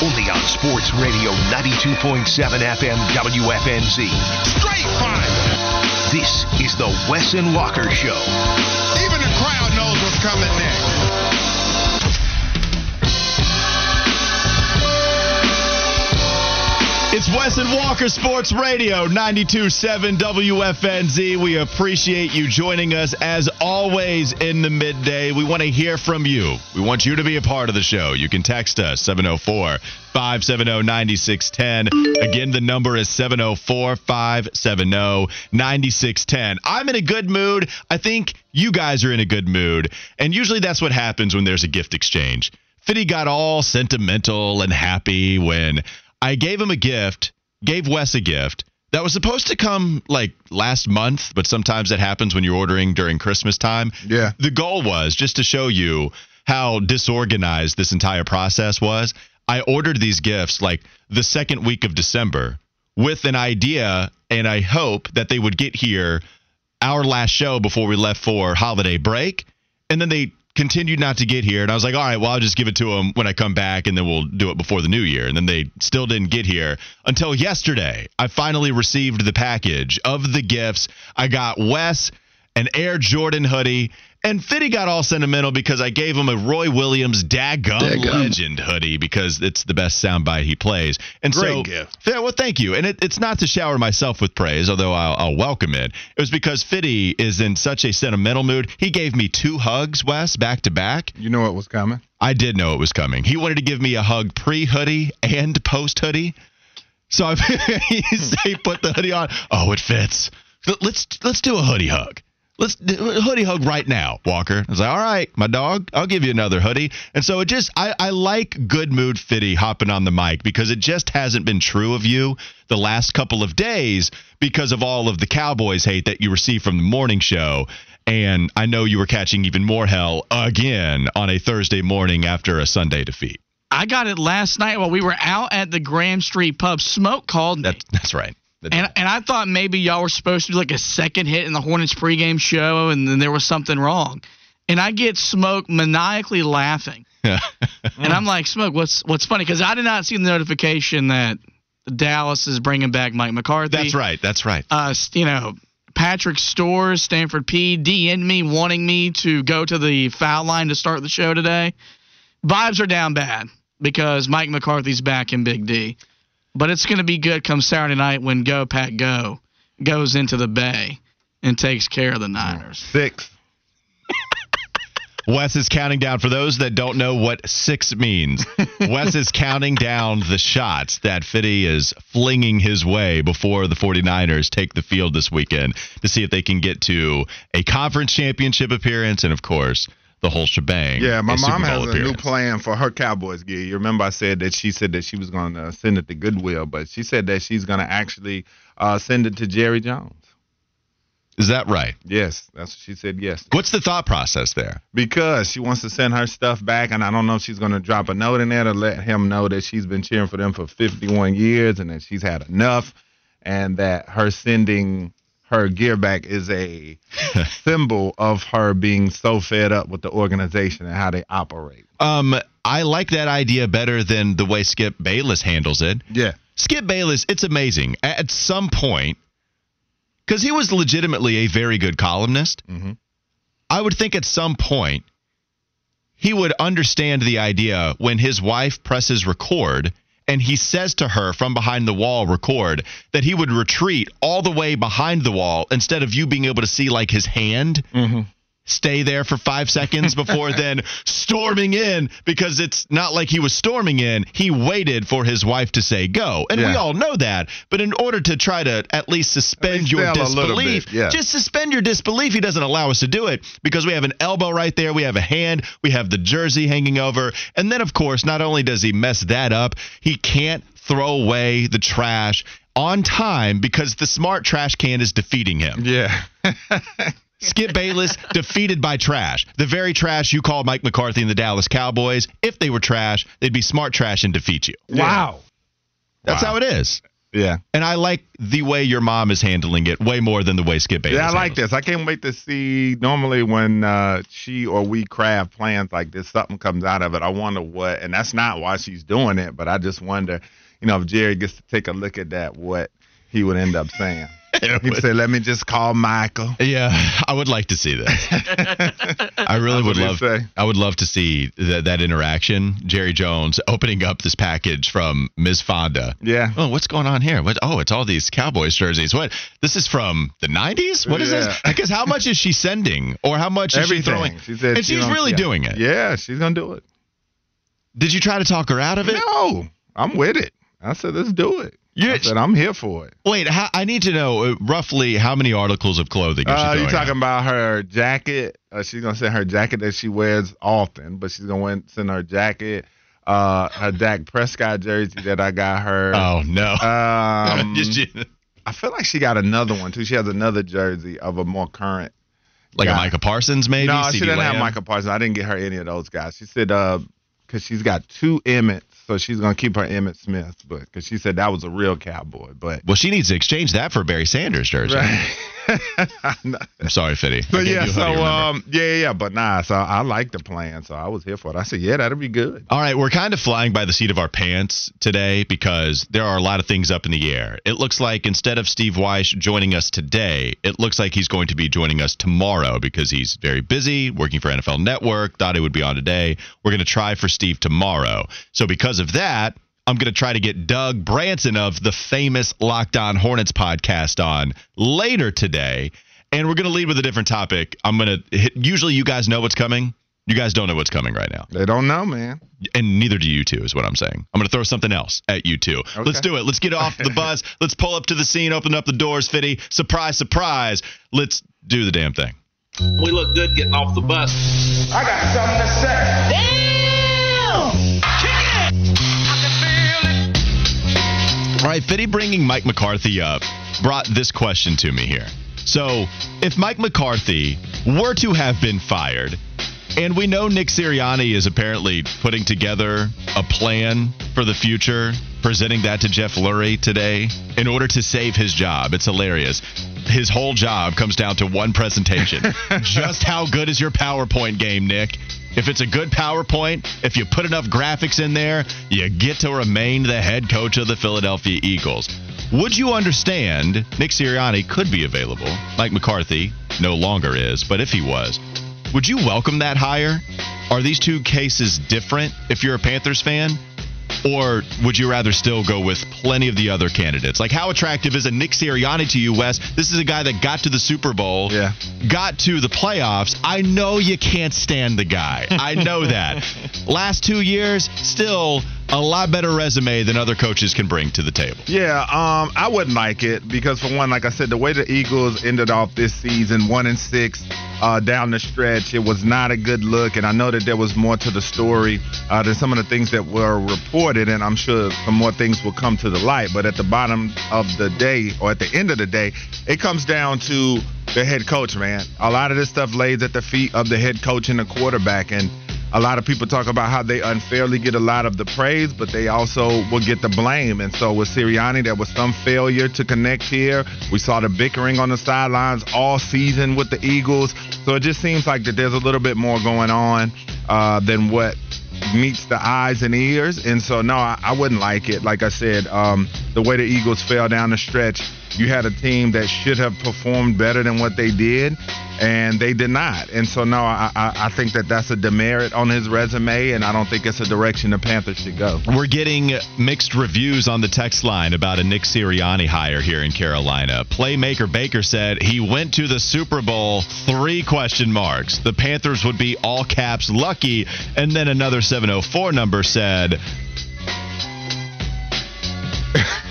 Only on Sports Radio 92.7 FM WFNZ. Straight fire. This is the Wes and Walker Show. Even the crowd knows what's coming next. Wes and Walker Sports Radio 92.7 WFNZ. We appreciate you joining us as always in the midday. We want to hear from you. We want you to be a part of the show. You can text us 704 570 9610. Again, the number is 704 570 9610. I'm in a good mood. I think you guys are in a good mood. And usually that's what happens when there's a gift exchange. Fitty got all sentimental and happy when I gave him a gift, gave Wes a gift that was supposed to come like last month, but sometimes it happens when you're ordering during Christmas time. Yeah. The goal was just to show you how disorganized this entire process was. I ordered these gifts like the second week of December with an idea and I hope that they would get here our last show before we left for holiday break. And then they continued not to get here. And I was like, all right, well, I'll just give it to them when I come back and then we'll do it before the new year. And then they still didn't get here until yesterday. I finally received the package of the gifts. I got Wes an Air Jordan hoodie. And Fitty got all sentimental because I gave him a Roy Williams daggum, Daggum. legend hoodie because it's the best soundbite he plays. And so, Great gift. Yeah, well, thank you. And it, it's not to shower myself with praise, although I'll, I'll welcome it. It was because Fitty is in such a sentimental mood. He gave me two hugs, Wes, back to back. You know what was coming? I did know it was coming. He wanted to give me a hug pre hoodie and post hoodie. So I, he put the hoodie on. Oh, it fits. Let's let's do a hoodie hug. Let's hoodie hug right now, Walker. I was like, all right, my dog, I'll give you another hoodie. And so it just, I, I like good mood Fitty hopping on the mic because it just hasn't been true of you the last couple of days because of all of the Cowboys hate that you received from the morning show. And I know you were catching even more hell again on a Thursday morning after a Sunday defeat. I got it last night while we were out at the Graham Street pub. Smoke called me. That, that's right. And, and I thought maybe y'all were supposed to do like a second hit in the Hornets pregame show, and then there was something wrong. And I get Smoke maniacally laughing, and I'm like, Smoke, what's what's funny? Because I did not see the notification that Dallas is bringing back Mike McCarthy. that's right. That's right. Uh, you know, Patrick Stores, Stanford P, DN me wanting me to go to the foul line to start the show today. Vibes are down bad because Mike McCarthy's back in Big D. But it's going to be good come Saturday night when Go Pack Go goes into the Bay and takes care of the Niners. Six. Wes is counting down. For those that don't know what six means, Wes is counting down the shots that Fitty is flinging his way before the 49ers take the field this weekend to see if they can get to a conference championship appearance and, of course, the whole shebang. Yeah, my mom has a new plan for her Cowboys gear. You remember I said that she said that she was going to send it to Goodwill, but she said that she's going to actually uh, send it to Jerry Jones. Is that right? Yes, that's what she said. Yes, What's the thought process there? because she wants to send her stuff back, and I don't know if she's going to drop a note in there to let him know that she's been cheering for them for 51 years and that she's had enough, and that her sending her gear back is a symbol of her being so fed up with the organization and how they operate. Um, I like that idea better than the way Skip Bayless handles it. Yeah. Skip Bayless, it's amazing. At some point, because he was legitimately a very good columnist, Mhm. I would think at some point he would understand the idea when his wife presses record and he says to her from behind the wall, record, that he would retreat all the way behind the wall instead of you being able to see like his hand. Mhm. Stay there for five seconds before then storming in because it's not like he was storming in. He waited for his wife to say go. And we all know that. But in order to try to at least suspend least your sell a little disbelief, yeah. just suspend your disbelief. He doesn't allow us to do it because we have an elbow right there. We have a hand. We have the jersey hanging over. And then, of course, not only does he mess that up, he can't throw away the trash on time because the smart trash can is defeating him. Yeah. Skip Bayless defeated by trash. The very trash you call Mike McCarthy and the Dallas Cowboys. If they were trash, they'd be smart trash and defeat you. Wow. That's Wow. how it is. Yeah. And I like the way your mom is handling it way more than the way Skip Bayless. Yeah, I like handles this. I can't wait to see. Normally, when uh, she or we craft plans like this, something comes out of it. I wonder what, and that's not why she's doing it, but I just wonder, you know, if Jerry gets to take a look at that, what he would end up saying. He'd say, "Let me just call Michael." Yeah, I would like to see that. I really would love. say. I would love to see that that interaction. Jerry Jones opening up this package from Ms. Fonda. Yeah. Oh, what's going on here? What? Oh, it's all these Cowboys jerseys. What? This is from the '90s. What is Yeah. this? Because how much is she sending, or how much is she Everything. throwing? She said and she she's really yeah. doing it. Yeah, she's gonna do it. Did you try to talk her out of it? No, I'm with it. I said, "Let's do it." You- I said, "I'm here for it." Wait, how, I need to know uh, roughly how many articles of clothing is Uh, you out? talking about her jacket? Uh, she's gonna send her jacket that she wears often, but she's gonna send her jacket, uh, her Dak Prescott jersey that I got her. Oh no. Um, I feel like she got another one too. She has another jersey of a more current. like a guy. Micah Parsons, maybe. no, she didn't have Lamb? Michael Parsons. I didn't get her any of those guys. She said, uh, because she's got two Emmitt, so she's gonna keep her Emmitt Smith, but because she said that was a real cowboy, but. Well, she needs to exchange that for a Barry Sanders jersey. I'm sorry, Fitty. Gave yeah, so um, yeah, yeah, but nah. So I like the plan, so I was here for it. I said, yeah, that'll be good. All right, we're kind of flying by the seat of our pants today because there are a lot of things up in the air. It looks like instead of Steve Wyche joining us today, it looks like he's going to be joining us tomorrow because he's very busy working for NFL Network. Thought he would be on today. We're going to try for Steve tomorrow. So because of that, I'm going to try to get Doug Branson of the famous Locked On Hornets podcast on later today. And we're going to lead with a different topic. I'm going to hit, usually you guys know what's coming. You guys don't know what's coming right now They don't know, man. and neither do you two is what I'm saying. I'm going to throw something else at you two. Let's do it. Let's get off the bus. Let's pull up to the scene, open up the doors, Fitty. Surprise, surprise. Let's do the damn thing. We look good getting off the bus. I got something to say. All right, Fitty bringing Mike McCarthy up brought this question to me here. So, if Mike McCarthy were to have been fired, and we know Nick Sirianni is apparently putting together a plan for the future, presenting that to Jeff Lurie today in order to save his job. It's hilarious. His whole job comes down to one presentation. Just how good is your PowerPoint game, Nick? If it's a good PowerPoint, if you put enough graphics in there, you get to remain the head coach of the Philadelphia Eagles. Would you understand Nick Sirianni could be available? Mike McCarthy no longer is, but if he was, would you welcome that hire? Are these two cases different if you're a Panthers fan? Or would you rather still go with plenty of the other candidates? Like, how attractive is a Nick Sirianni to you, Wes? This is a guy that got to the Super Bowl, Yeah. got to the playoffs. I know you can't stand the guy. I know that. Last two years, still a lot better resume than other coaches can bring to the table. Yeah, um, I wouldn't like it because for one, like I said, the way the Eagles ended off this season, one and six uh, down the stretch, it was not a good look. And I know that there was more to the story uh, than some of the things that were reported, and I'm sure some more things will come to the light. But at the bottom of the day, or at the end of the day, it comes down to the head coach, man. A lot of this stuff lays at the feet of the head coach and the quarterback, and a lot of people talk about how they unfairly get a lot of the praise, but they also will get the blame. And so with Sirianni, there was some failure to connect here. We saw the bickering on the sidelines all season with the Eagles. So it just seems like that there's a little bit more going on uh, than what meets the eyes and ears. And so, no, I, I wouldn't like it. Like I said, um, the way the Eagles fell down the stretch, You had a team that should have performed better than what they did, and they did not. And so, no, I, I, think that that's a demerit on his resume, and I don't think it's a direction the Panthers should go. We're getting mixed reviews on the text line about a Nick Sirianni hire here in Carolina. Playmaker Baker said he went to the Super Bowl, three question marks. The Panthers would be all caps lucky. And then another 704 number said,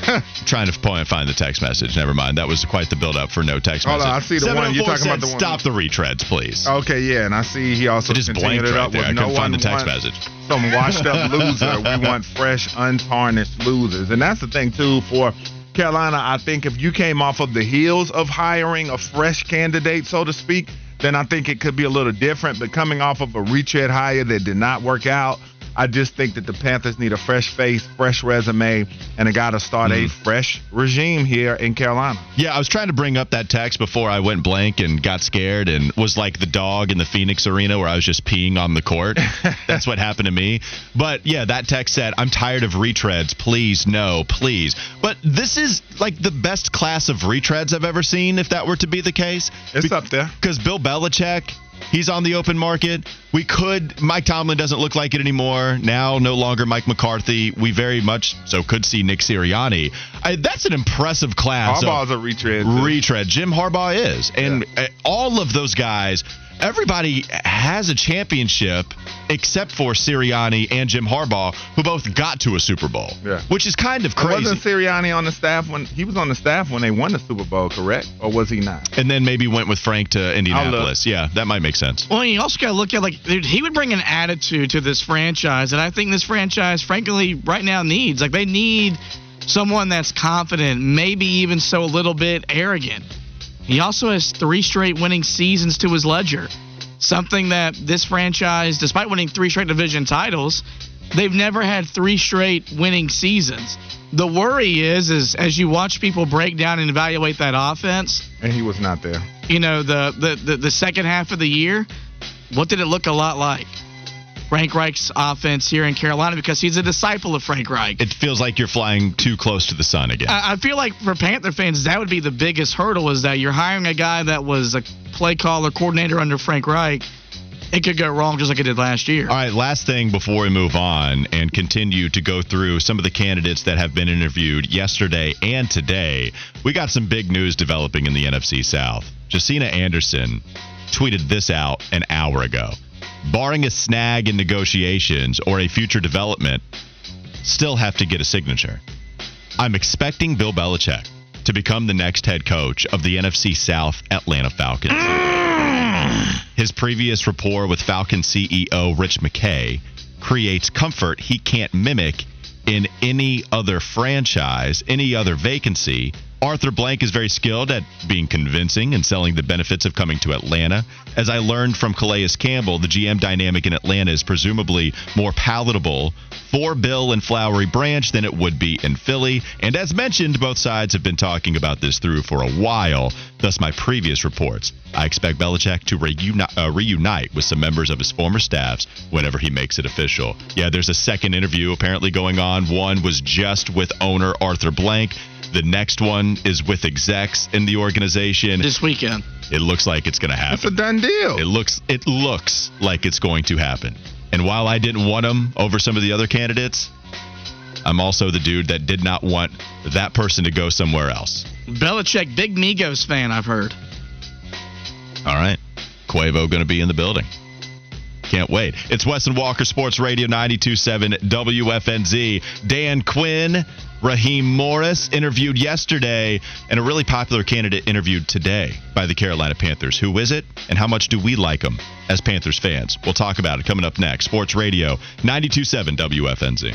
trying to point, find the text message. Never mind. That was quite the build up for no text Hold message. on, I see the one you're 704 talking about. The one. Oh Stop the retreads, please. Okay, yeah, and I see he also It just continued blanked it right up there. with I no couldn't find one the text message. Some washed up loser. We want fresh, untarnished losers, and that's the thing too for Carolina. I think if you came off of the heels of hiring a fresh candidate, so to speak, then I think it could be a little different. But coming off of a retread hire that did not work out. I just think that the Panthers need a fresh face, fresh resume, and a guy to start a mm. fresh regime here in Carolina. Yeah, I was trying to bring up that text before I went blank and got scared and was like the dog in the Phoenix arena where I was just peeing on the court. That's what happened to me. But yeah, that text said, I'm tired of retreads. Please, no, please. But this is like the best class of retreads I've ever seen, if that were to be the case. It's up there. Because Bill Belichick, he's on the open market. We could, Mike Tomlin doesn't look like it anymore. Now, no longer Mike McCarthy. We very much so could see Nick Sirianni. I, that's an impressive class. Harbaugh's a retread. retread. Jim Harbaugh is, and uh, all of those guys. Everybody has a championship except for Sirianni and Jim Harbaugh, who both got to a Super Bowl. Yeah. Which is kind of And crazy. Wasn't Sirianni on the staff when he was on the staff when they won the Super Bowl, correct? Or was he not? and then maybe went with Frank to Indianapolis. Yeah, that might make sense. Well, you also got to look at like dude, he would bring an attitude to this franchise, and I think this franchise, frankly, right now needs like they need someone that's confident, maybe even so a little bit arrogant. He also has three straight winning seasons to his ledger, something that this franchise, despite winning three straight division titles, they've never had three straight winning seasons. The worry is, is as you watch people break down and evaluate that offense, And he was not there. you know, the, the, the, the second half of the year, what did it look a lot like? Frank Reich's offense here in Carolina because he's a disciple of Frank Reich. It feels like you're flying too close to the sun again. I I feel like for Panther fans, that would be the biggest hurdle is that you're hiring a guy that was a play caller coordinator under Frank Reich. It could go wrong just like it did last year. All right, last thing before we move on and continue to go through some of the candidates that have been interviewed yesterday and today. We got some big news developing in the NFC South. Josina Anderson tweeted this out an hour ago. Barring a snag in negotiations or a future development, still have to get a signature. I'm expecting Bill Belichick to become the next head coach of the NFC South Atlanta Falcons. Mm. His previous rapport with Falcon CEO Rich McKay creates comfort he can't mimic in any other franchise, any other vacancy. Arthur Blank is very skilled at being convincing and selling the benefits of coming to Atlanta. As I learned from Calais Campbell, the GM dynamic in Atlanta is presumably more palatable for Bill and Flowery Branch than it would be in Philly. And as mentioned, both sides have been talking about this through for a while, thus my previous reports. I expect Belichick to reuni- uh, reunite with some members of his former staffs whenever he makes it official. Yeah, there's a second interview apparently going on. One was just with owner Arthur Blank. The next one is with execs in the organization. This weekend. It looks like it's going to happen. It's a done deal. It looks it looks like it's going to happen. And while I didn't want him over some of the other candidates, I'm also the dude that did not want that person to go somewhere else. Belichick, big Migos fan, I've heard. All right. Quavo going to be in the building. Can't wait. It's Wes and Walker Sports Radio 927 WFNZ. Dan Quinn, Raheem Morris interviewed yesterday, and a really popular candidate interviewed today by the Carolina Panthers. Who is it, and how much do we like them as Panthers fans? We'll talk about it coming up next. Sports Radio 927 WFNZ.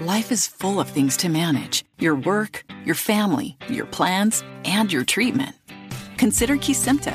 Life is full of things to manage your work, your family, your plans, and your treatment. Consider Kesimpta,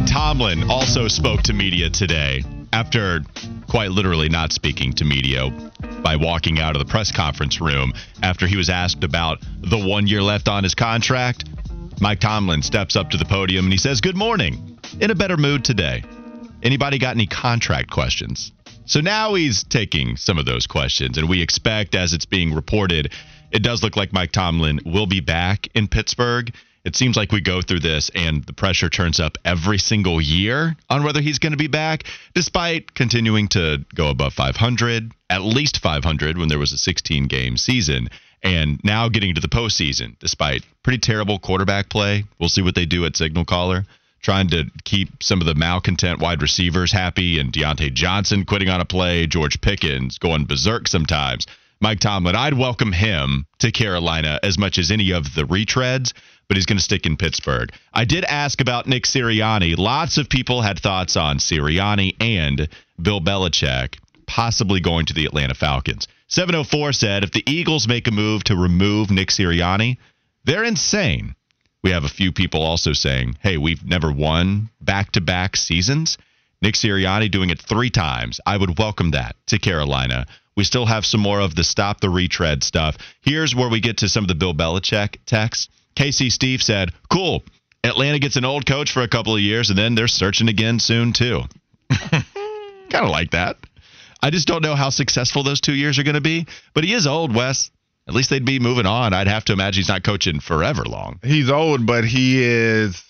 Mike Tomlin also spoke to media today after quite literally not speaking to media by walking out of the press conference room after he was asked about the one year left on his contract. Mike Tomlin steps up to the podium and he says, Good morning. In a better mood today. Anybody got any contract questions? So now he's taking some of those questions, and we expect, as it's being reported, it does look like Mike Tomlin will be back in Pittsburgh. It seems like we go through this and the pressure turns up every single year on whether he's going to be back, despite continuing to go above 500, at least 500 when there was a 16 game season, and now getting to the postseason, despite pretty terrible quarterback play. We'll see what they do at Signal Caller, trying to keep some of the malcontent wide receivers happy, and Diontae Johnson quitting on a play, George Pickens going berserk sometimes. Mike Tomlin, I'd welcome him to Carolina as much as any of the retreads, but he's going to stick in Pittsburgh. I did ask about Nick Sirianni. Lots of people had thoughts on Sirianni and Bill Belichick possibly going to the Atlanta Falcons. 704 said if the Eagles make a move to remove Nick Sirianni, they're insane. We have a few people also saying, hey, we've never won back to back seasons. Nick Sirianni doing it three times. I would welcome that to Carolina. We still have some more of the stop the retread stuff. Here's where we get to some of the Bill Belichick texts. Casey Steve said, cool. Atlanta gets an old coach for a couple of years, and then they're searching again soon, too. kind of like that. I just don't know how successful those two years are going to be. But he is old, Wes. At least they'd be moving on. I'd have to imagine he's not coaching forever long. He's old, but he is.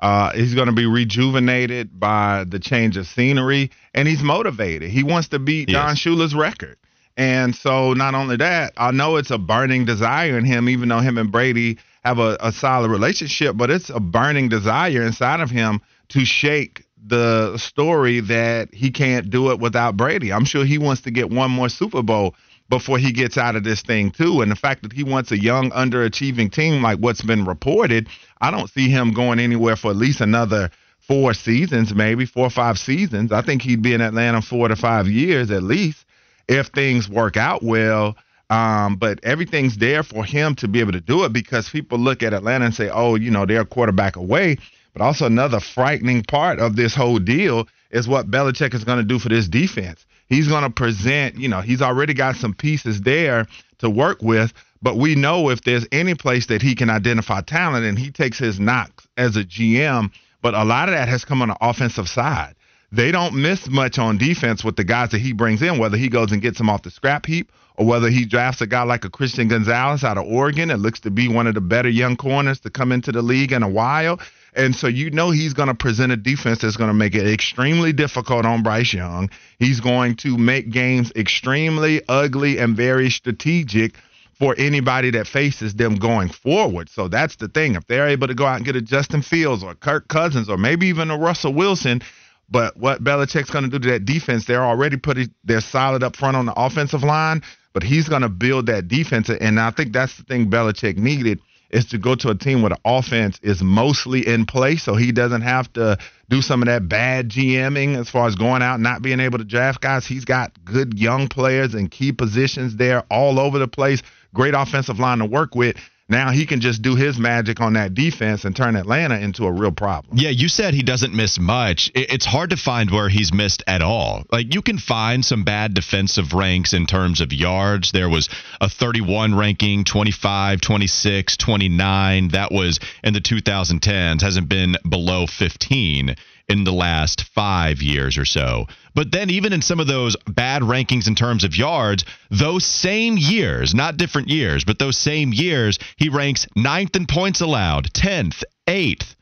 Uh, he's going to be rejuvenated by the change of scenery, and he's motivated. He wants to beat Don Shula's record. And so, not only that, I know it's a burning desire in him, even though him and Brady have a, a solid relationship, but it's a burning desire inside of him to shake the story that he can't do it without Brady. I'm sure he wants to get one more Super Bowl before he gets out of this thing too. And the fact that he wants a young underachieving team like what's been reported, I don't see him going anywhere for at least another four seasons, maybe four or five seasons. I think he'd be in Atlanta four to five years at least if things work out well. Um, but everything's there for him to be able to do it because people look at Atlanta and say, oh, you know, they're a quarterback away. But also another frightening part of this whole deal is what Belichick is going to do for this defense. He's going to present, you know, he's already got some pieces there to work with, but we know if there's any place that he can identify talent and he takes his knocks as a GM, but a lot of that has come on the offensive side. They don't miss much on defense with the guys that he brings in, whether he goes and gets them off the scrap heap or whether he drafts a guy like a Christian Gonzalez out of Oregon that looks to be one of the better young corners to come into the league in a while. And so you know he's going to present a defense that's going to make it extremely difficult on Bryce Young. He's going to make games extremely ugly and very strategic for anybody that faces them going forward. So that's the thing. If they're able to go out and get a Justin Fields or Kirk Cousins or maybe even a Russell Wilson, but what Belichick's going to do to that defense, they're already pretty, they're solid up front on the offensive line, but he's going to build that defense. And I think that's the thing Belichick needed is to go to a team where the offense is mostly in place so he doesn't have to do some of that bad GMing as far as going out not being able to draft guys. He's got good young players in key positions there all over the place, great offensive line to work with. Now he can just do his magic on that defense and turn Atlanta into a real problem. Yeah, you said he doesn't miss much. It's hard to find where he's missed at all. Like you can find some bad defensive ranks in terms of yards. There was a 31 ranking, 25, 26, 29. That was in the 2010s. Hasn't been below 15 in the last five years or so. But then, even in some of those bad rankings in terms of yards, those same years, not different years, but those same years, he ranks ninth in points allowed, 10th, 8th,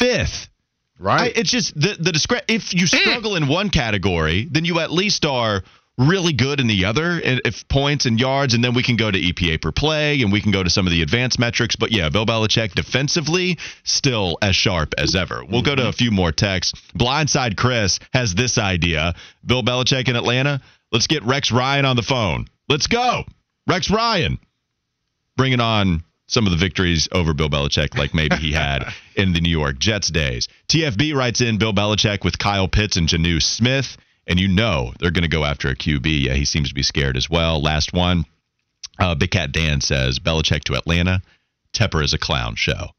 5th. Right. I, it's just the the discre- If you mm. struggle in one category, then you at least are really good in the other if points and yards, and then we can go to EPA per play and we can go to some of the advanced metrics. But yeah, Bill Belichick defensively still as sharp as ever. We'll go to mm-hmm. a few more texts. Blindside Chris has this idea: Bill Belichick in Atlanta. Let's get Rex Ryan on the phone. Let's go, Rex Ryan. Bringing on some of the victories over Bill Belichick, like maybe he had in the New York Jets days. TFB writes in Bill Belichick with Kyle Pitts and Jonnu Smith, and you know they're going to go after a QB. Yeah, he seems to be scared as well. Last one, uh, Big Cat Dan says Belichick to Atlanta. Tepper is a clown show.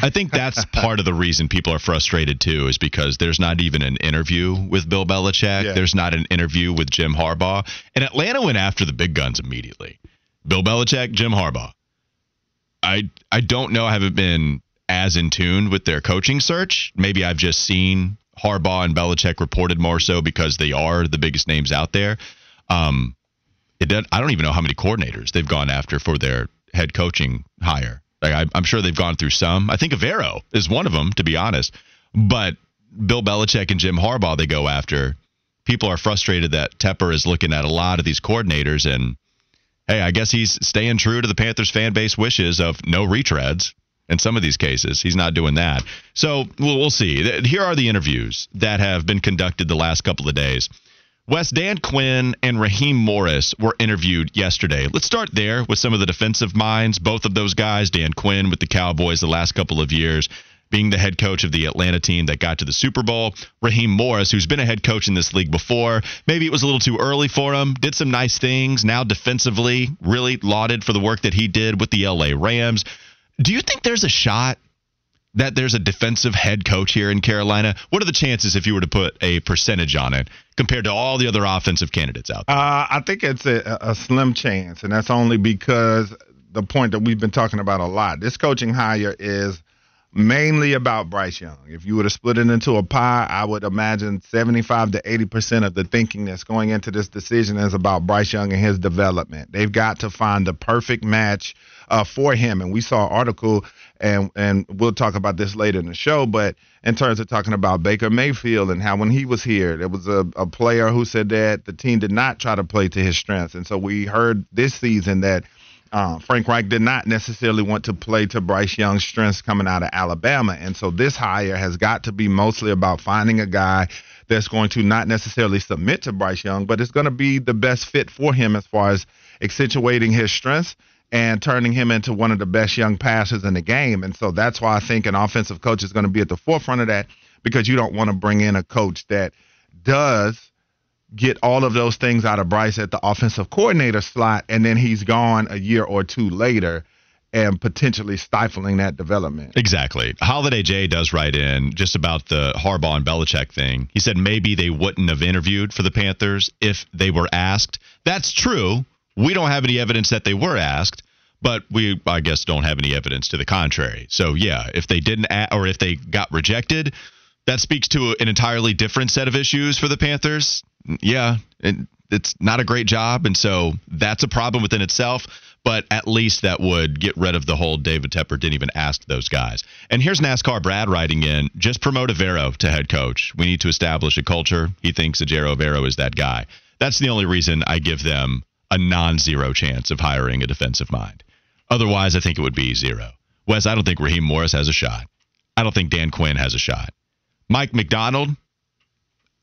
I think that's part of the reason people are frustrated too, is because there's not even an interview with Bill Belichick. Yeah. There's not an interview with Jim Harbaugh. And Atlanta went after the big guns immediately. Bill Belichick, Jim Harbaugh. I I don't know. I haven't been as in tune with their coaching search. Maybe I've just seen Harbaugh and Belichick reported more so because they are the biggest names out there. Um, it did, I don't even know how many coordinators they've gone after for their head coaching hire. Like I, I'm sure they've gone through some. I think Evero is one of them, to be honest. But Bill Belichick and Jim Harbaugh they go after. People are frustrated that Tepper is looking at a lot of these coordinators and hey, I guess he's staying true to the Panthers fan base wishes of no retreads. In some of these cases, he's not doing that. So we'll, we'll see. Here are the interviews that have been conducted the last couple of days. Wes Dan Quinn and Raheem Morris were interviewed yesterday. Let's start there with some of the defensive minds. Both of those guys, Dan Quinn with the Cowboys the last couple of years, being the head coach of the Atlanta team that got to the Super Bowl. Raheem Morris, who's been a head coach in this league before. Maybe it was a little too early for him. Did some nice things. Now defensively, really lauded for the work that he did with the LA Rams. Do you think there's a shot that there's a defensive head coach here in Carolina? What are the chances if you were to put a percentage on it compared to all the other offensive candidates out there? Uh, I think it's a, a slim chance, and that's only because the point that we've been talking about a lot. This coaching hire is mainly about Bryce Young. If you were to split it into a pie, I would imagine 75 to 80 percent of the thinking that's going into this decision is about Bryce Young and his development. They've got to find the perfect match uh, for him, and we saw an article, and and we'll talk about this later in the show, but in terms of talking about Baker Mayfield and how when he was here, there was a, a player who said that the team did not try to play to his strengths, and so we heard this season that uh, Frank Reich did not necessarily want to play to Bryce Young's strengths coming out of Alabama. And so this hire has got to be mostly about finding a guy that's going to not necessarily submit to Bryce Young, but it's going to be the best fit for him as far as accentuating his strengths and turning him into one of the best young passers in the game. And so that's why I think an offensive coach is going to be at the forefront of that because you don't want to bring in a coach that does get all of those things out of Bryce at the offensive coordinator slot, and then he's gone a year or two later and potentially stifling that development. Exactly. Holiday J does write in just about the Harbaugh and Belichick thing. He said maybe they wouldn't have interviewed for the Panthers if they were asked. That's true. We don't have any evidence that they were asked, but we, I guess, don't have any evidence to the contrary. So, yeah, if they didn't, or if they got rejected, that speaks to an entirely different set of issues for the Panthers. Yeah, it, it's not a great job, and so that's a problem within itself. But at least that would get rid of the whole David Tepper didn't even ask those guys. And here's NASCAR Brad writing in: just promote Evero to head coach. We need to establish a culture. He thinks Ejiro Evero is that guy. That's the only reason I give them a non-zero chance of hiring a defensive mind. Otherwise, I think it would be zero. Wes, I don't think Raheem Morris has a shot. I don't think Dan Quinn has a shot. Mike Macdonald,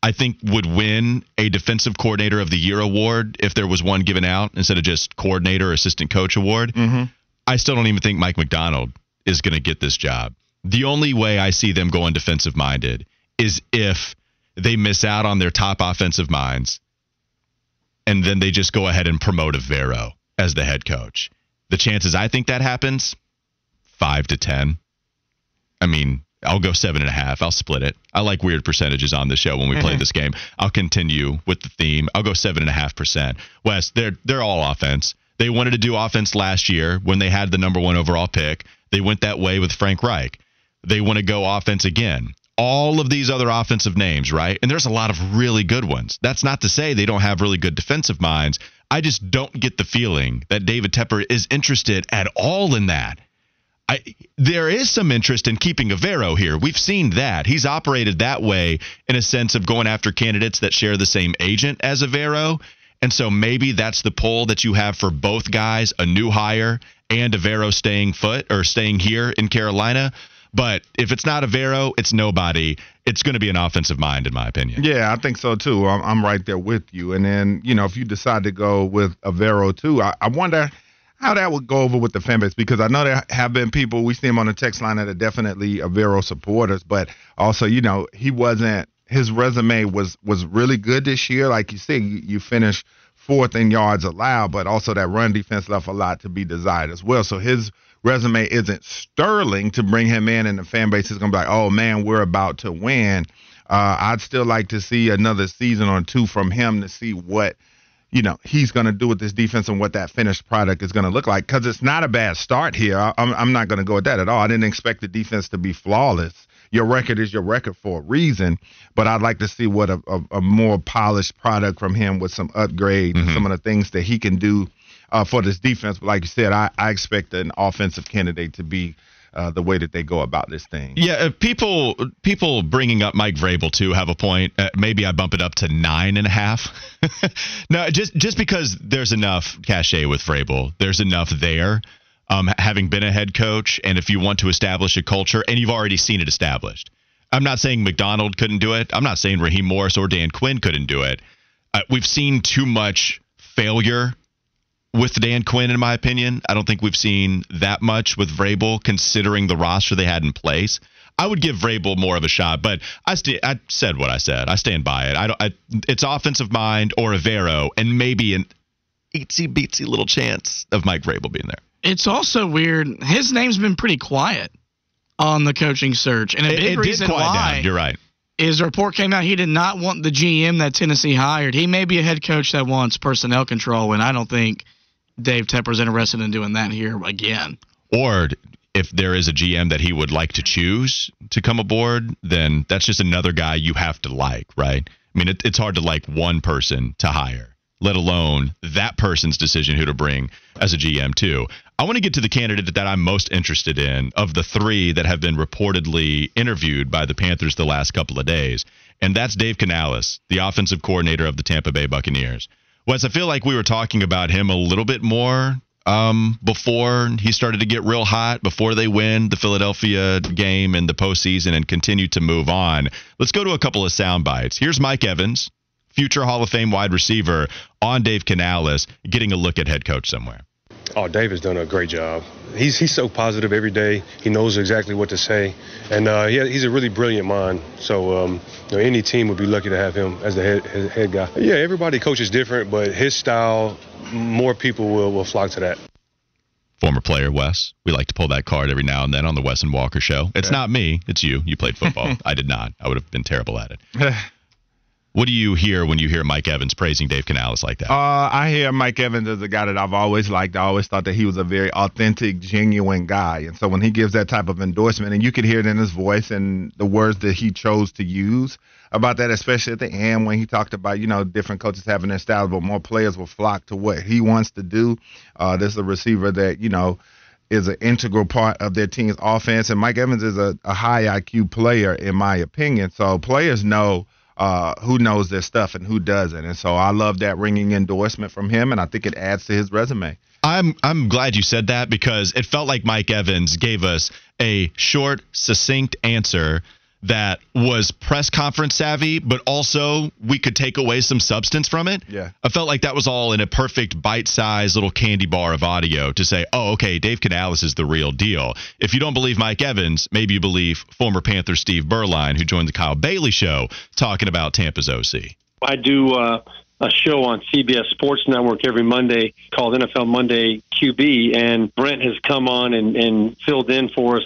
I think would win a defensive coordinator of the year award if there was one given out instead of just coordinator or assistant coach award. Mm-hmm. I still don't even think Mike Macdonald is going to get this job. The only way I see them going defensive minded is if they miss out on their top offensive minds and then they just go ahead and promote Evero as the head coach. The chances I think that happens, five to ten. I mean, I'll go seven and a half. I'll split it. I like weird percentages on the show when we play mm-hmm. this game. I'll continue with the theme. I'll go seven and a half percent. Wes, they're they're all offense. They wanted to do offense last year when they had the number one overall pick. They went that way with Frank Reich. They want to go offense again. All of these other offensive names, right? And there's a lot of really good ones. That's not to say they don't have really good defensive minds. I just don't get the feeling that David Tepper is interested at all in that. I, there is some interest in keeping Evero here. We've seen that. He's operated that way in a sense of going after candidates that share the same agent as Evero. And so maybe that's the pull that you have for both guys, a new hire and Evero staying foot or staying here in Carolina. But if it's not Evero, it's nobody. It's going to be an offensive mind, in my opinion. Yeah, I think so too. I'm, I'm right there with you. And then, you know, if you decide to go with Evero too, I, I wonder how that would go over with the fan base because I know there have been people we see him on the text line that are definitely Evero supporters, but also, you know, he wasn't his resume was was really good this year. Like you said, you, you finished fourth in yards allowed, but also that run defense left a lot to be desired as well. So his resume isn't sterling to bring him in, and the fan base is going to be like, oh man, we're about to win. Uh, I'd still like to see another season or two from him to see what you know he's going to do with this defense and what that finished product is going to look like. Because it's not a bad start here. I'm, I'm not going to go with that at all. I didn't expect the defense to be flawless. Your record is your record for a reason, but I'd like to see what a, a, a more polished product from him with some upgrades mm-hmm. and some of the things that he can do uh, for this defense. But like you said, I, I expect an offensive candidate to be uh, the way that they go about this thing. Yeah, uh, people people bringing up Mike Vrabel too have a point. Uh, maybe I bump it up to nine and a half. no, just just because there's enough cachet with Vrabel, there's enough there. Um, having been a head coach, and if you want to establish a culture, and you've already seen it established. I'm not saying Macdonald couldn't do it. I'm not saying Raheem Morris or Dan Quinn couldn't do it. Uh, we've seen too much failure with Dan Quinn, in my opinion. I don't think we've seen that much with Vrabel, considering the roster they had in place. I would give Vrabel more of a shot, but I, st- I said what I said. I stand by it. I don't. I, it's offensive mind or Evero, and maybe an itsy beatsy little chance of Mike Vrabel being there. It's also weird. His name's been pretty quiet on the coaching search, and a big it, it reason why down. you're right is a report came out he did not want the GM that Tennessee hired. He may be a head coach that wants personnel control, and I don't think Dave Tepper's interested in doing that here again. Or if there is a GM that he would like to choose to come aboard, then that's just another guy you have to like, right? I mean, it, it's hard to like one person to hire, let alone that person's decision who to bring as a GM, too. I want to get to the candidate that I'm most interested in of the three that have been reportedly interviewed by the Panthers the last couple of days, and that's Dave Canales, the offensive coordinator of the Tampa Bay Buccaneers. Wes, I feel like we were talking about him a little bit more um, before he started to get real hot, before they win the Philadelphia game in the postseason and continue to move on. Let's go to a couple of sound bites. Here's Mike Evans, future Hall of Fame wide receiver, on Dave Canales, getting a look at head coach somewhere. Oh, Dave has done a great job. He's he's so positive every day. He knows exactly what to say, and uh, he, he's a really brilliant mind. So um, you know, any team would be lucky to have him as the head, head guy. Yeah, everybody coaches different, but his style, more people will, will flock to that. Former player Wes. We like to pull that card every now and then on the Wes and Walker show. It's not me. It's you. You played football. I did not. I would have been terrible at it. What do you hear when you hear Mike Evans praising Dave Canales like that? Uh, I hear Mike Evans as a guy that I've always liked. I always thought that he was a very authentic, genuine guy. And so when he gives that type of endorsement, and you could hear it in his voice and the words that he chose to use about that, especially at the end when he talked about, you know, different coaches having their styles, but more players will flock to what he wants to do. Uh, this is a receiver that, you know, is an integral part of their team's offense. And Mike Evans is a, a high IQ player, in my opinion. So players know – uh, who knows their stuff and who doesn't. And so I love that ringing endorsement from him, and I think it adds to his resume. I'm I'm glad you said that because it felt like Mike Evans gave us a short, succinct answer that was press conference savvy, but also we could take away some substance from it. Yeah. I felt like that was all in a perfect bite sized little candy bar of audio to say, oh, okay, Dave Canales is the real deal. If you don't believe Mike Evans, maybe you believe former Panther Steve Beuerlein, who joined the Kyle Bailey show, talking about Tampa's OC. I do uh, a show on CBS Sports Network every Monday called NFL Monday QB, and Brent has come on and, and filled in for us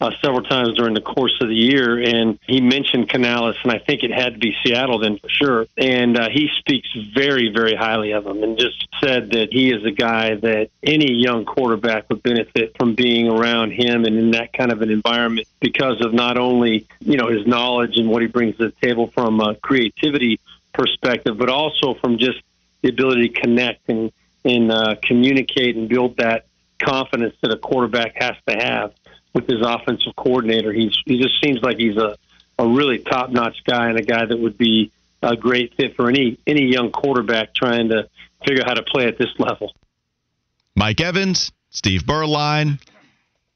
uh, several times during the course of the year, and he mentioned Canales, and I think it had to be Seattle then for sure. And uh, he speaks very, very highly of him, and just said that he is a guy that any young quarterback would benefit from being around him and in that kind of an environment because of not only you know his knowledge and what he brings to the table from a creativity perspective, but also from just the ability to connect and and uh, communicate and build that confidence that a quarterback has to have with his offensive coordinator. He's he just seems like he's a a really top notch guy and a guy that would be a great fit for any any young quarterback trying to figure out how to play at this level. Mike Evans, Steve Beuerlein.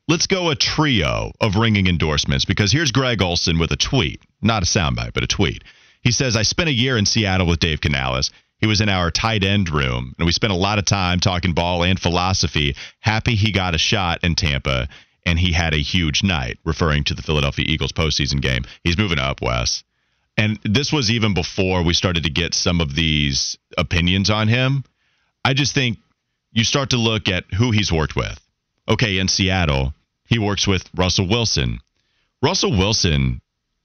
Let's go a trio of ringing endorsements because here's Greg Olsen with a tweet, not a soundbite, but a tweet. He says, I spent a year in Seattle with Dave Canales. He was in our tight end room, and we spent a lot of time talking ball and philosophy. Happy he got a shot in Tampa, and he had a huge night, referring to the Philadelphia Eagles postseason game. He's moving up, Wes. And this was even before we started to get some of these opinions on him. I just think you start to look at who he's worked with. Okay, in Seattle, he works with Russell Wilson. Russell Wilson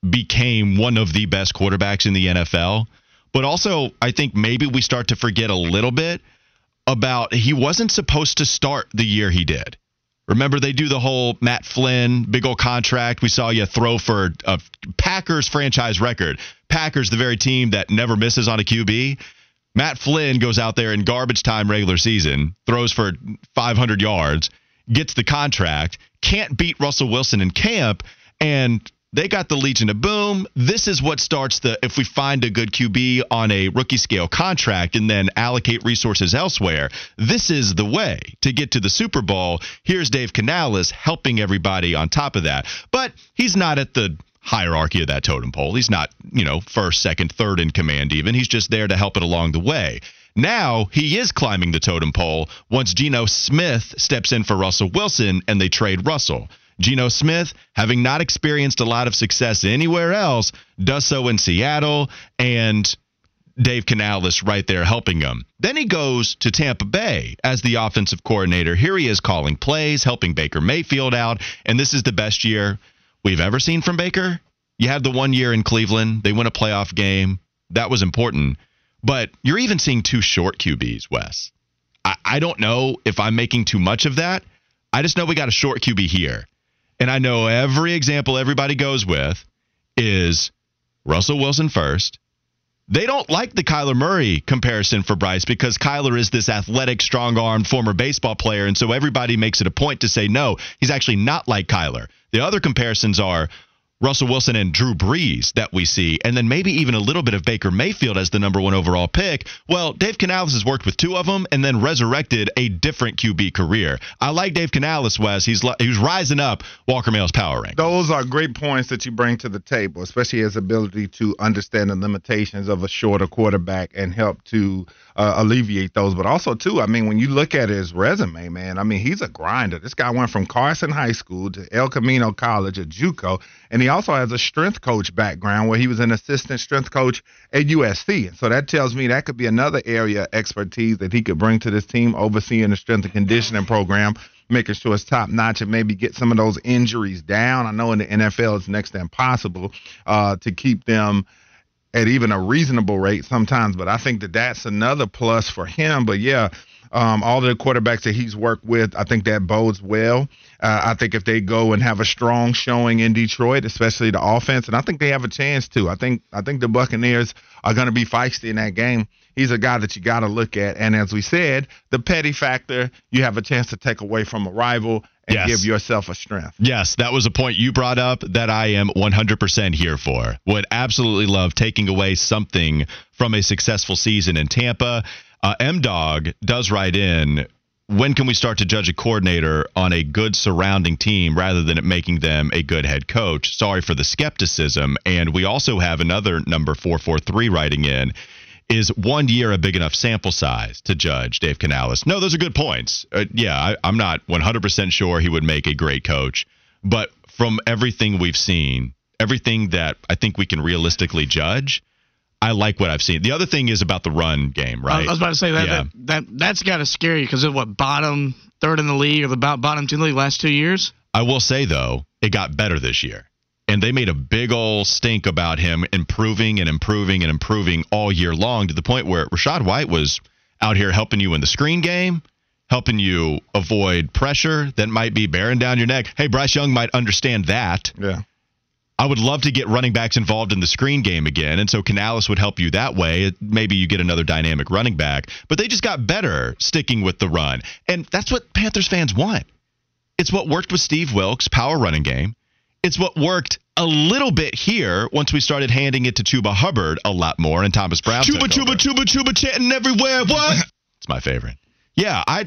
became one of the best quarterbacks in the NFL, but also I think maybe we start to forget a little bit about he wasn't supposed to start the year he did. Remember, they do the whole Matt Flynn big old contract. We saw you throw for a Packers franchise record. Packers, the very team that never misses on a QB. Matt Flynn goes out there in garbage time regular season, throws for 500 yards, gets the contract, can't beat Russell Wilson in camp, and they got the Legion of Boom. This is what starts the if we find a good QB on a rookie scale contract and then allocate resources elsewhere. This is the way to get to the Super Bowl. Here's Dave Canales helping everybody on top of that. But he's not at the hierarchy of that totem pole. He's not, you know, first, second, third in command even. He's just there to help it along the way. Now he is climbing the totem pole once Geno Smith steps in for Russell Wilson and they trade Russell. Geno Smith, having not experienced a lot of success anywhere else, does so in Seattle, and Dave Canales right there helping him. Then he goes to Tampa Bay as the offensive coordinator. Here he is calling plays, helping Baker Mayfield out, and this is the best year we've ever seen from Baker. You had the one year in Cleveland, they win a playoff game. That was important. But you're even seeing two short QBs, Wes. I, I don't know if I'm making too much of that. I just know we got a short QB here. And I know every example everybody goes with is Russell Wilson first. They don't like the Kyler Murray comparison for Bryce because Kyler is this athletic, strong armed former baseball player. And so everybody makes it a point to say, no, he's actually not like Kyler. The other comparisons are Russell Wilson and Drew Brees that we see, and then maybe even a little bit of Baker Mayfield as the number one overall pick. Well, Dave Canales has worked with two of them and then resurrected a different QB career. I like Dave Canales, Wes. He's he's rising up Walker Mayles power rank. Those are great points that you bring to the table, especially his ability to understand the limitations of a shorter quarterback and help to uh, alleviate those. But also, too, I mean, when you look at his resume, man, I mean, he's a grinder. This guy went from Carson High School to El Camino College at JUCO, and he also has a strength coach background where he was an assistant strength coach at USC. So that tells me that could be another area of expertise that he could bring to this team, overseeing the strength and conditioning program making sure it's top notch and maybe get some of those injuries down. I know in the NFL it's next to impossible uh, to keep them at even a reasonable rate sometimes. But I think that that's another plus for him. But yeah, um, all the quarterbacks that he's worked with, I think that bodes well. Uh, I think if they go and have a strong showing in Detroit, especially the offense, and I think they have a chance to. I think I think the Buccaneers are going to be feisty in that game. He's a guy that you got to look at, and as we said, the petty factor, you have a chance to take away from a rival and Yes. give yourself a strength. Yes, that was a point you brought up that I am 100% here for. Would absolutely love taking away something from a successful season in Tampa. Uh, M Dog does write in. When can we start to judge a coordinator on a good surrounding team rather than it making them a good head coach? Sorry for the skepticism. And we also have another number 443 writing in. Is one year a big enough sample size to judge Dave Canales? No, those are good points. Uh, yeah, I, I'm not 100% sure he would make a great coach, but from everything we've seen, everything that I think we can realistically judge, I like what I've seen. The other thing is about the run game, right? I was about to say that Yeah. that, that that's got to scare you because of what bottom third in the league or the about bottom two in the league last two years. I will say though, it got better this year. And they made a big ol' stink about him improving and improving and improving all year long to the point where Rachaad White was out here helping you in the screen game, helping you avoid pressure that might be bearing down your neck. Hey, Bryce Young might understand that. Yeah. I would love to get running backs involved in the screen game again. And so Canales would help you that way. Maybe you get another dynamic running back. But they just got better sticking with the run. And that's what Panthers fans want. It's what worked with Steve Wilks, power running game. It's what worked a little bit here once we started handing it to Chuba Hubbard a lot more and Thomas Brown. Chuba, Chuba, Chuba, Chuba, chanting everywhere. What? it's my favorite. Yeah, I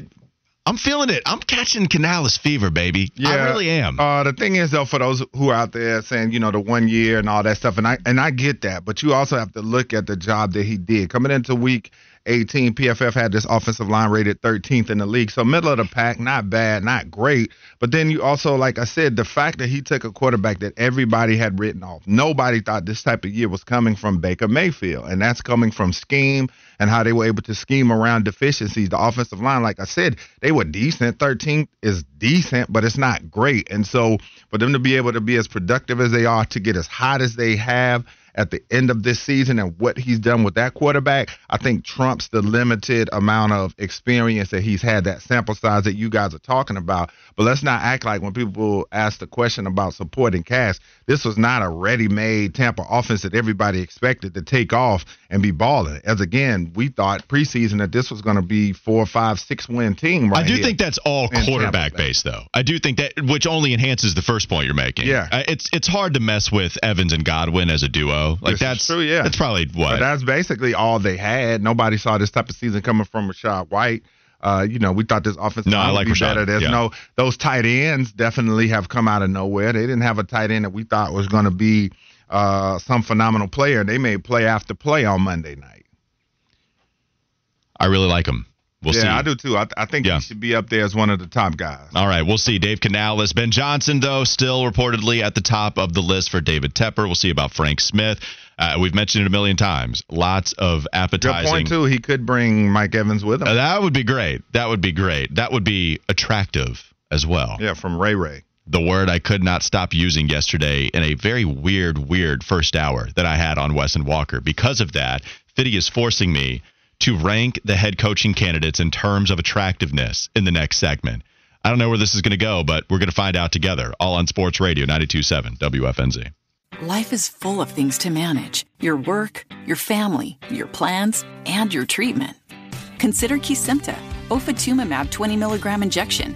I'm feeling it. I'm catching Canales fever, baby. Yeah, I really am. Uh, the thing is, though, for those who are out there saying, you know, the one year and all that stuff, and I and I get that, but you also have to look at the job that he did coming into week 18. PFF had this offensive line rated 13th in the league, so middle of the pack, not bad, not great. But then you also, like I said, the fact that he took a quarterback that everybody had written off. Nobody thought this type of year was coming from Baker Mayfield, and that's coming from scheme and how they were able to scheme around deficiencies. The offensive line, like I said, they were decent. 13th is decent, but it's not great. And so for them to be able to be as productive as they are, to get as hot as they have at the end of this season and what he's done with that quarterback, I think trumps the limited amount of experience that he's had, that sample size that you guys are talking about. But let's not act like when people ask the question about supporting cast, this was not a ready-made Tampa offense that everybody expected to take off and be balling. As again, we thought preseason that this was going to be four, five, six win team. Right I do think that's all quarterback based, though. I do think that, which only enhances the first point you're making. Yeah. Uh, it's it's hard to mess with Evans and Godwin as a duo. Like This that's true, yeah. That's probably But what. that's basically all they had. Nobody saw this type of season coming from Rachaad White. Uh, you know, we thought this offensive No, I would like be Rachaad, better. There's yeah. no those tight ends definitely have come out of nowhere. They didn't have a tight end that we thought was going to be uh, some phenomenal player. They made play after play on Monday night. I really like him. We'll yeah, see. I do too. I, I think Yeah. he should be up there as one of the top guys. All right, we'll see. Dave Canales, Ben Johnson, though, still reportedly at the top of the list for David Tepper. We'll see about Frank Smith. Uh, we've mentioned it a million times. Lots of appetizing. point too. He could bring Mike Evans with him. Uh, that would be great. That would be great. That would be attractive as well. yeah, from Ray Ray. The word I could not stop using yesterday in a very weird, weird first hour that I had on Wes and Walker. Because of that, Fiddy is forcing me to rank the head coaching candidates in terms of attractiveness in the next segment. I don't know where this is going to go, but we're going to find out together. All on Sports Radio 927 WFNZ. Life is full of things to manage your work, your family, your plans, and your treatment. Consider Kesimpta, ofatumumab 20 milligram injection.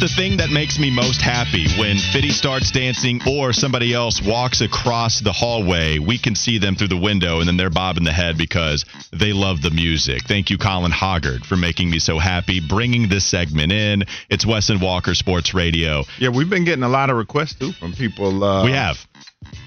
The thing that makes me most happy when Fiddy starts dancing or somebody else walks across the hallway. We can see them through the window and then they're bobbing the head because they love the music. Thank you, Colin Hoggard, for making me so happy, bringing this segment in. It's Wes and Walker Sports Radio. Yeah, we've been getting a lot of requests too from people. Uh, we have.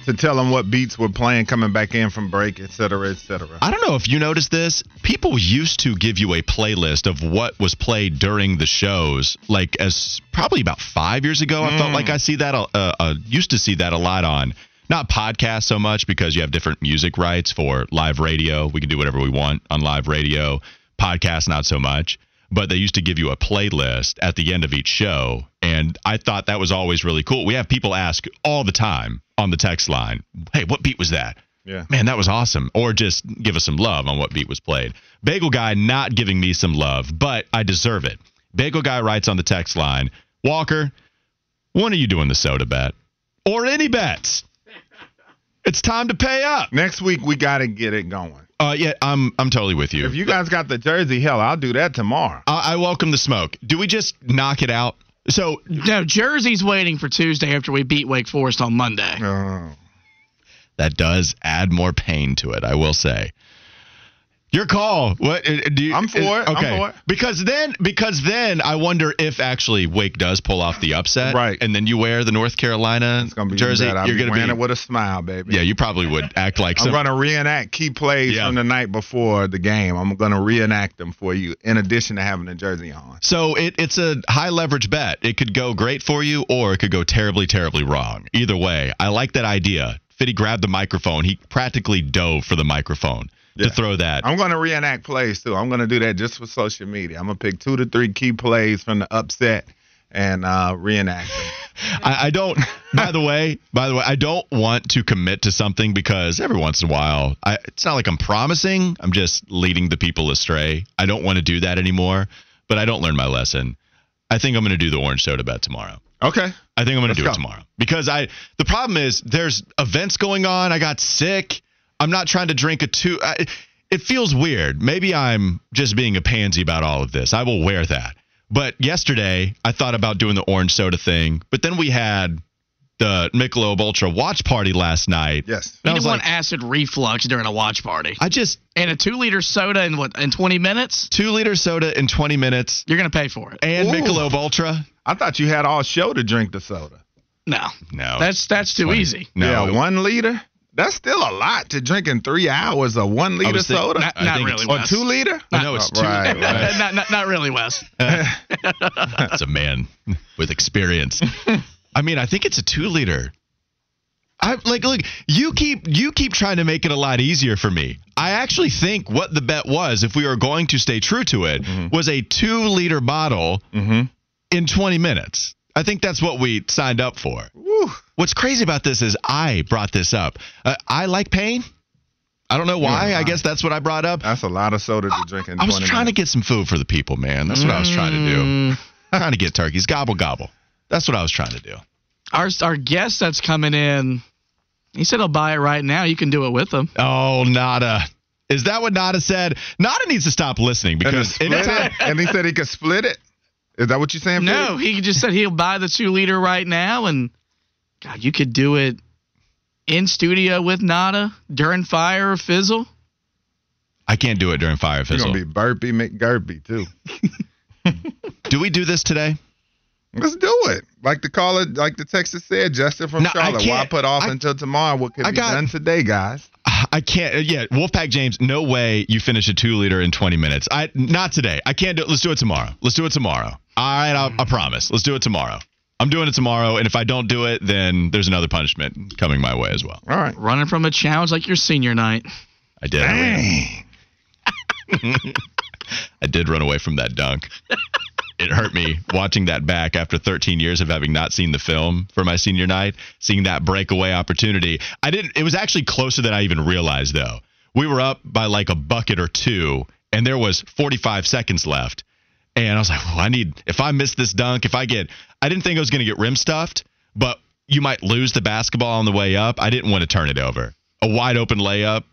To tell them what beats we're playing coming back in from break, et cetera, et cetera. I don't know if you noticed this. People used to give you a playlist of what was played during the shows, like as probably about five years ago. I felt like I see that. Uh, uh, used to see that a lot on not podcasts so much because you have different music rights for live radio. We can do whatever we want on live radio. Podcasts, not so much. But they used to give you a playlist at the end of each show. And I thought that was always really cool. We have people ask all the time on the text line, hey, what beat was that? Yeah. Man, that was awesome. Or just give us some love on what beat was played. Bagel Guy not giving me some love, but I deserve it. Bagel Guy writes on the text line Walker, when are you doing the soda bet? Or any bets? It's time to pay up. Next week we got to get it going. Uh, yeah, I'm I'm totally with you. If you guys got the jersey, hell, I'll do that tomorrow. I, I welcome the smoke. Do we just knock it out? So No, Jersey's waiting for Tuesday after we beat Wake Forest on Monday. Oh. that does add more pain to it, I will say. Your call. What uh, do you, I'm for it. I'm Okay. for it. Because then, because then, I wonder if actually Wake does pull off the upset, Right. And then you wear the North Carolina It's gonna be jersey. You're be gonna wearing be it with a smile, baby. Yeah, you probably would act like I'm some. to reenact key plays Yeah. from the night before the game. I'm going to reenact them for you, in addition to having the jersey on. So it, it's a high leverage bet. It could go great for you, or it could go terribly, terribly wrong. Either way, I like that idea. Fitty grabbed the microphone. He practically dove for the microphone Yeah. to throw that. I'm going to reenact plays too. I'm going to do that just for social media. I'm going to pick two to three key plays from the upset and uh, reenact them. I, I don't. by the way, by the way, I don't want to commit to something because every once in a while, I, it's not like I'm promising. I'm just leading the people astray. I don't want to do that anymore. But I don't learn my lesson. I think I'm going to do the orange soda bet tomorrow. Okay. I think I'm going to do go. it tomorrow because I. The problem is there's events going on. I got sick. I'm not trying to drink a two. I, it feels weird. Maybe I'm just being a pansy about all of this. I will wear that. But yesterday I thought about doing the orange soda thing. But then we had the Michelob Ultra watch party last night. Yes. And I You was don't like, want acid reflux during a watch party. I just And a two liter soda in what in 20 minutes? two liter soda in 20 minutes You're gonna pay for it. and Ooh. Michelob Ultra. I thought you had all show to drink the soda. No, No, that's that's too Funny. easy. No, yeah, one liter. That's still a lot to drink in three hours. A one liter was think- soda Not, not really. it's- or two liter. I know it's two. right, right. not, not, not really, Wes. That's a man with experience. I mean, I think it's a two liter. I like look, you keep you keep trying to make it a lot easier for me. I actually think what the bet was, if we were going to stay true to it, was a two liter bottle Mm-hmm. in 20 minutes. I think that's what we signed up for. What's crazy about this is I brought this up. Uh, I like pain. I don't know why. Yeah, I guess that's what I brought up. That's a lot of soda to drink in I was 20 trying to get some food for the people, man. That's what I was trying to do. Mm. trying to get turkeys. Gobble, gobble. That's what I was trying to do. Our our guest that's coming in, he said he'll buy it right now. You can do it with him. Oh, Nada. Is that what Nada said? Nada needs to stop listening And, because split anytime. it? and he said he could split it. Is that what you're saying? No, Philly? he just said he'll buy the two liter right now, and God, you could do it in studio with Nada during fire or fizzle. I can't do it during fire fizzle. You're fizzle. gonna be burpy McGurpy too. do we do this today? Let's do it. Like the caller, like the Texas said, Justin from No, Charlotte. Why put off I- until tomorrow? What could I be got- done today, guys? I can't. Yeah, Wolfpack James. No way you finish a two liter in 20 minutes. I not today. I can't do it. Let's do it tomorrow. Let's do it tomorrow. All right, I'll, I promise. Let's do it tomorrow. I'm doing it tomorrow, and if I don't do it, then there's another punishment coming my way as well. All right. Running from a challenge like your senior night. I did. Dang. I did run away from that dunk. It hurt me watching that back after 13 years of having not seen the film for my senior night, seeing that breakaway opportunity. I didn't it was actually closer than I even realized though. We were up by like a bucket or two and there was 45 seconds left. And I was like, well, I need if I miss this dunk, if I get I didn't think I was going to get rim stuffed, but you might lose the basketball on the way up. I didn't want to turn it over. A wide open layup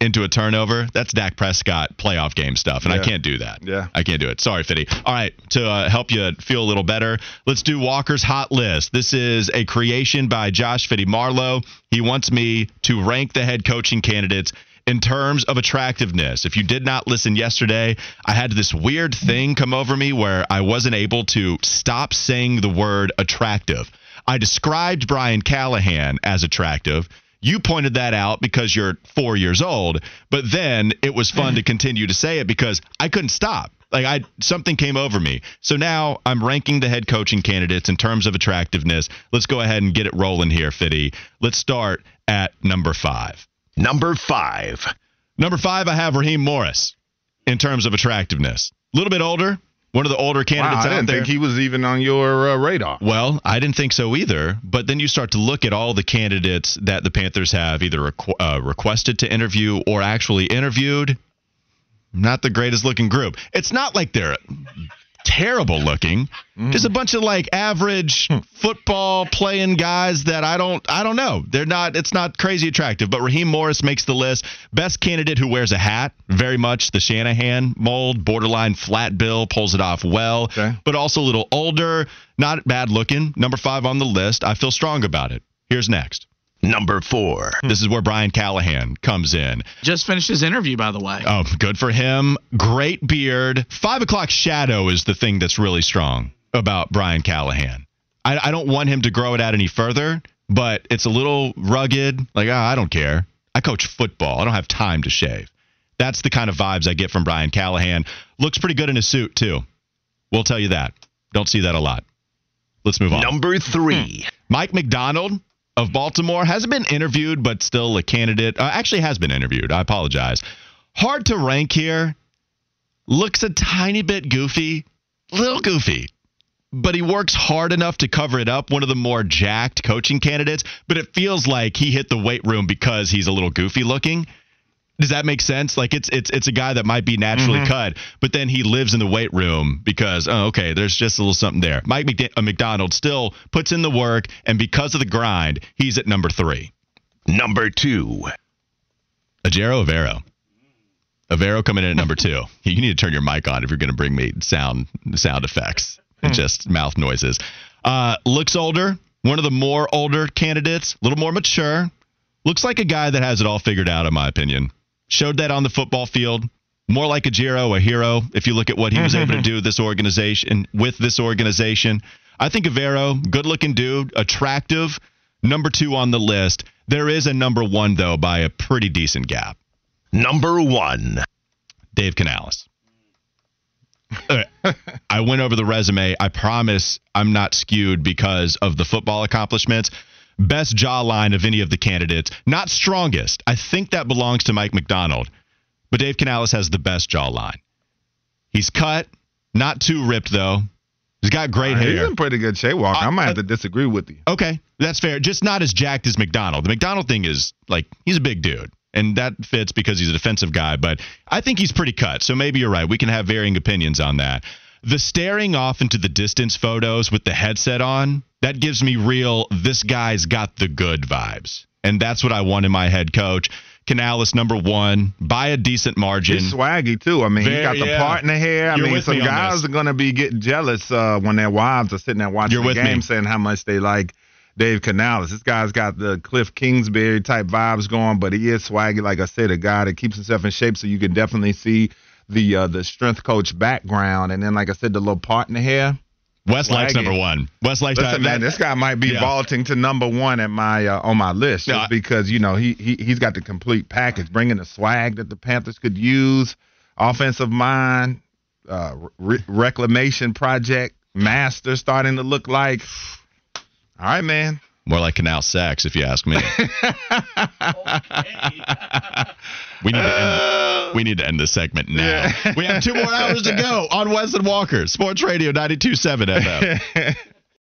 into a turnover, that's Dak Prescott playoff game stuff, and I can't do that. Yeah. I can't do it. Sorry, Fitty. All right, to uh, help you feel a little better, let's do Walker's Hot List. This is a creation by Josh Fitty Marlowe. He wants me to rank the head coaching candidates in terms of attractiveness. If you did not listen yesterday, I had this weird thing come over me where I wasn't able to stop saying the word attractive. I described Brian Callahan as attractive. You pointed that out because you're four years old, but then it was fun to continue to say it because I couldn't stop. Like I something came over me. So now I'm ranking the head coaching candidates in terms of attractiveness. Let's go ahead and get it rolling here, Fitty. Let's start at number five. Number five. Number five, I have Raheem Morris in terms of attractiveness. A little bit older, one of the older Wow, candidates I out didn't think he was even on your uh, radar. Well, I didn't think so either. But then you start to look at all the candidates that the Panthers have either requ- uh, requested to interview or actually interviewed. Not the greatest looking group. It's not like they're terrible looking. Mm. Just a bunch of like average hmm. football playing guys that I don't I don't know. They're not it's not crazy attractive, but Raheem Morris makes the list. Best candidate who wears a hat, very much the Shanahan mold, borderline flat bill, pulls it off well, Okay. but also a little older, not bad looking. Number 5 on the list. I feel strong about it. Here's next. Number four. Hmm. This is where Brian Callahan comes in. Just finished his interview, by the way. Oh, good for him. Great beard. Five o'clock shadow is the thing that's really strong about Brian Callahan. I, I don't want him to grow it out any further, but it's a little rugged. Like, oh, I don't care. I coach football. I don't have time to shave. That's the kind of vibes I get from Brian Callahan. Looks pretty good in a suit, too. We'll tell you that. Don't see that a lot. Let's move on. Number three. Hmm. Mike Macdonald of Baltimore hasn't been interviewed, but still a candidate. Uh, actually, has been interviewed. I apologize. Hard to rank here. Looks a tiny bit goofy, little goofy, but he works hard enough to cover it up. One of the more jacked coaching candidates, but it feels like he hit the weight room because he's a little goofy looking. Does that make sense? Like it's it's it's a guy that might be naturally Mhm. cut, but then he lives in the weight room because oh okay, there's just a little something there. Mike McD- uh, Macdonald still puts in the work, and because of the grind, he's at number three. Number two. Ejiro Evero. Evero coming in at number two. You need to turn your mic on if you're going to bring me sound sound effects and just mouth noises. Uh, looks older. One of the more older candidates. A little more mature. Looks like a guy that has it all figured out, in my opinion. Showed that on the football field. More like a Jiro, a hero. If you look at what he was able to do with this organization, with this organization, I think Evero, good-looking dude, attractive, number two on the list. There is a number one though by a pretty decent gap. Number one. Dave Canales. Uh, I went over the resume. I promise I'm not skewed because of the football accomplishments. Best jawline of any of the candidates. Not strongest. I think that belongs to Mike Macdonald. But Dave Canales has the best jawline. He's cut, not too ripped though. He's got great He's hair. He's in pretty good shape, Walker. Uh, I might have uh, to disagree with you. Okay, that's fair. Just not as jacked as Macdonald. The Macdonald thing is like he's a big dude, and that fits because he's a defensive guy. But I think he's pretty cut. So maybe you're right. We can have varying opinions on that. The staring off into the distance photos with the headset on that gives me real. This guy's got the good vibes, and that's what I want in my head coach. Canales number one by a decent margin. He's swaggy too. I mean, he Very- got the yeah. partner hair. I You're mean, some me guys are gonna be getting jealous uh, when their wives are sitting there watching You're the game, me. saying how much they like Dave Canales. This guy's got the Kliff Kingsbury type vibes going, but he is swaggy. Like I said, a guy that keeps himself in shape, so you can definitely see the uh, the strength coach background, and then like I said, the little partner hair. Wes likes number one. Wes likes Listen, man, this guy might be Yeah. vaulting to number one at my uh, on my list just Yeah. because you know he, he he's got the complete package, bringing the swag that the Panthers could use, offensive mind, uh, re- reclamation project master starting to look like. All right, man. More like Canal Sex, if you ask me. we need to end, we need to end this segment now. We have two more hours to go on Wes and Walker, Sports Radio 92.7 FM.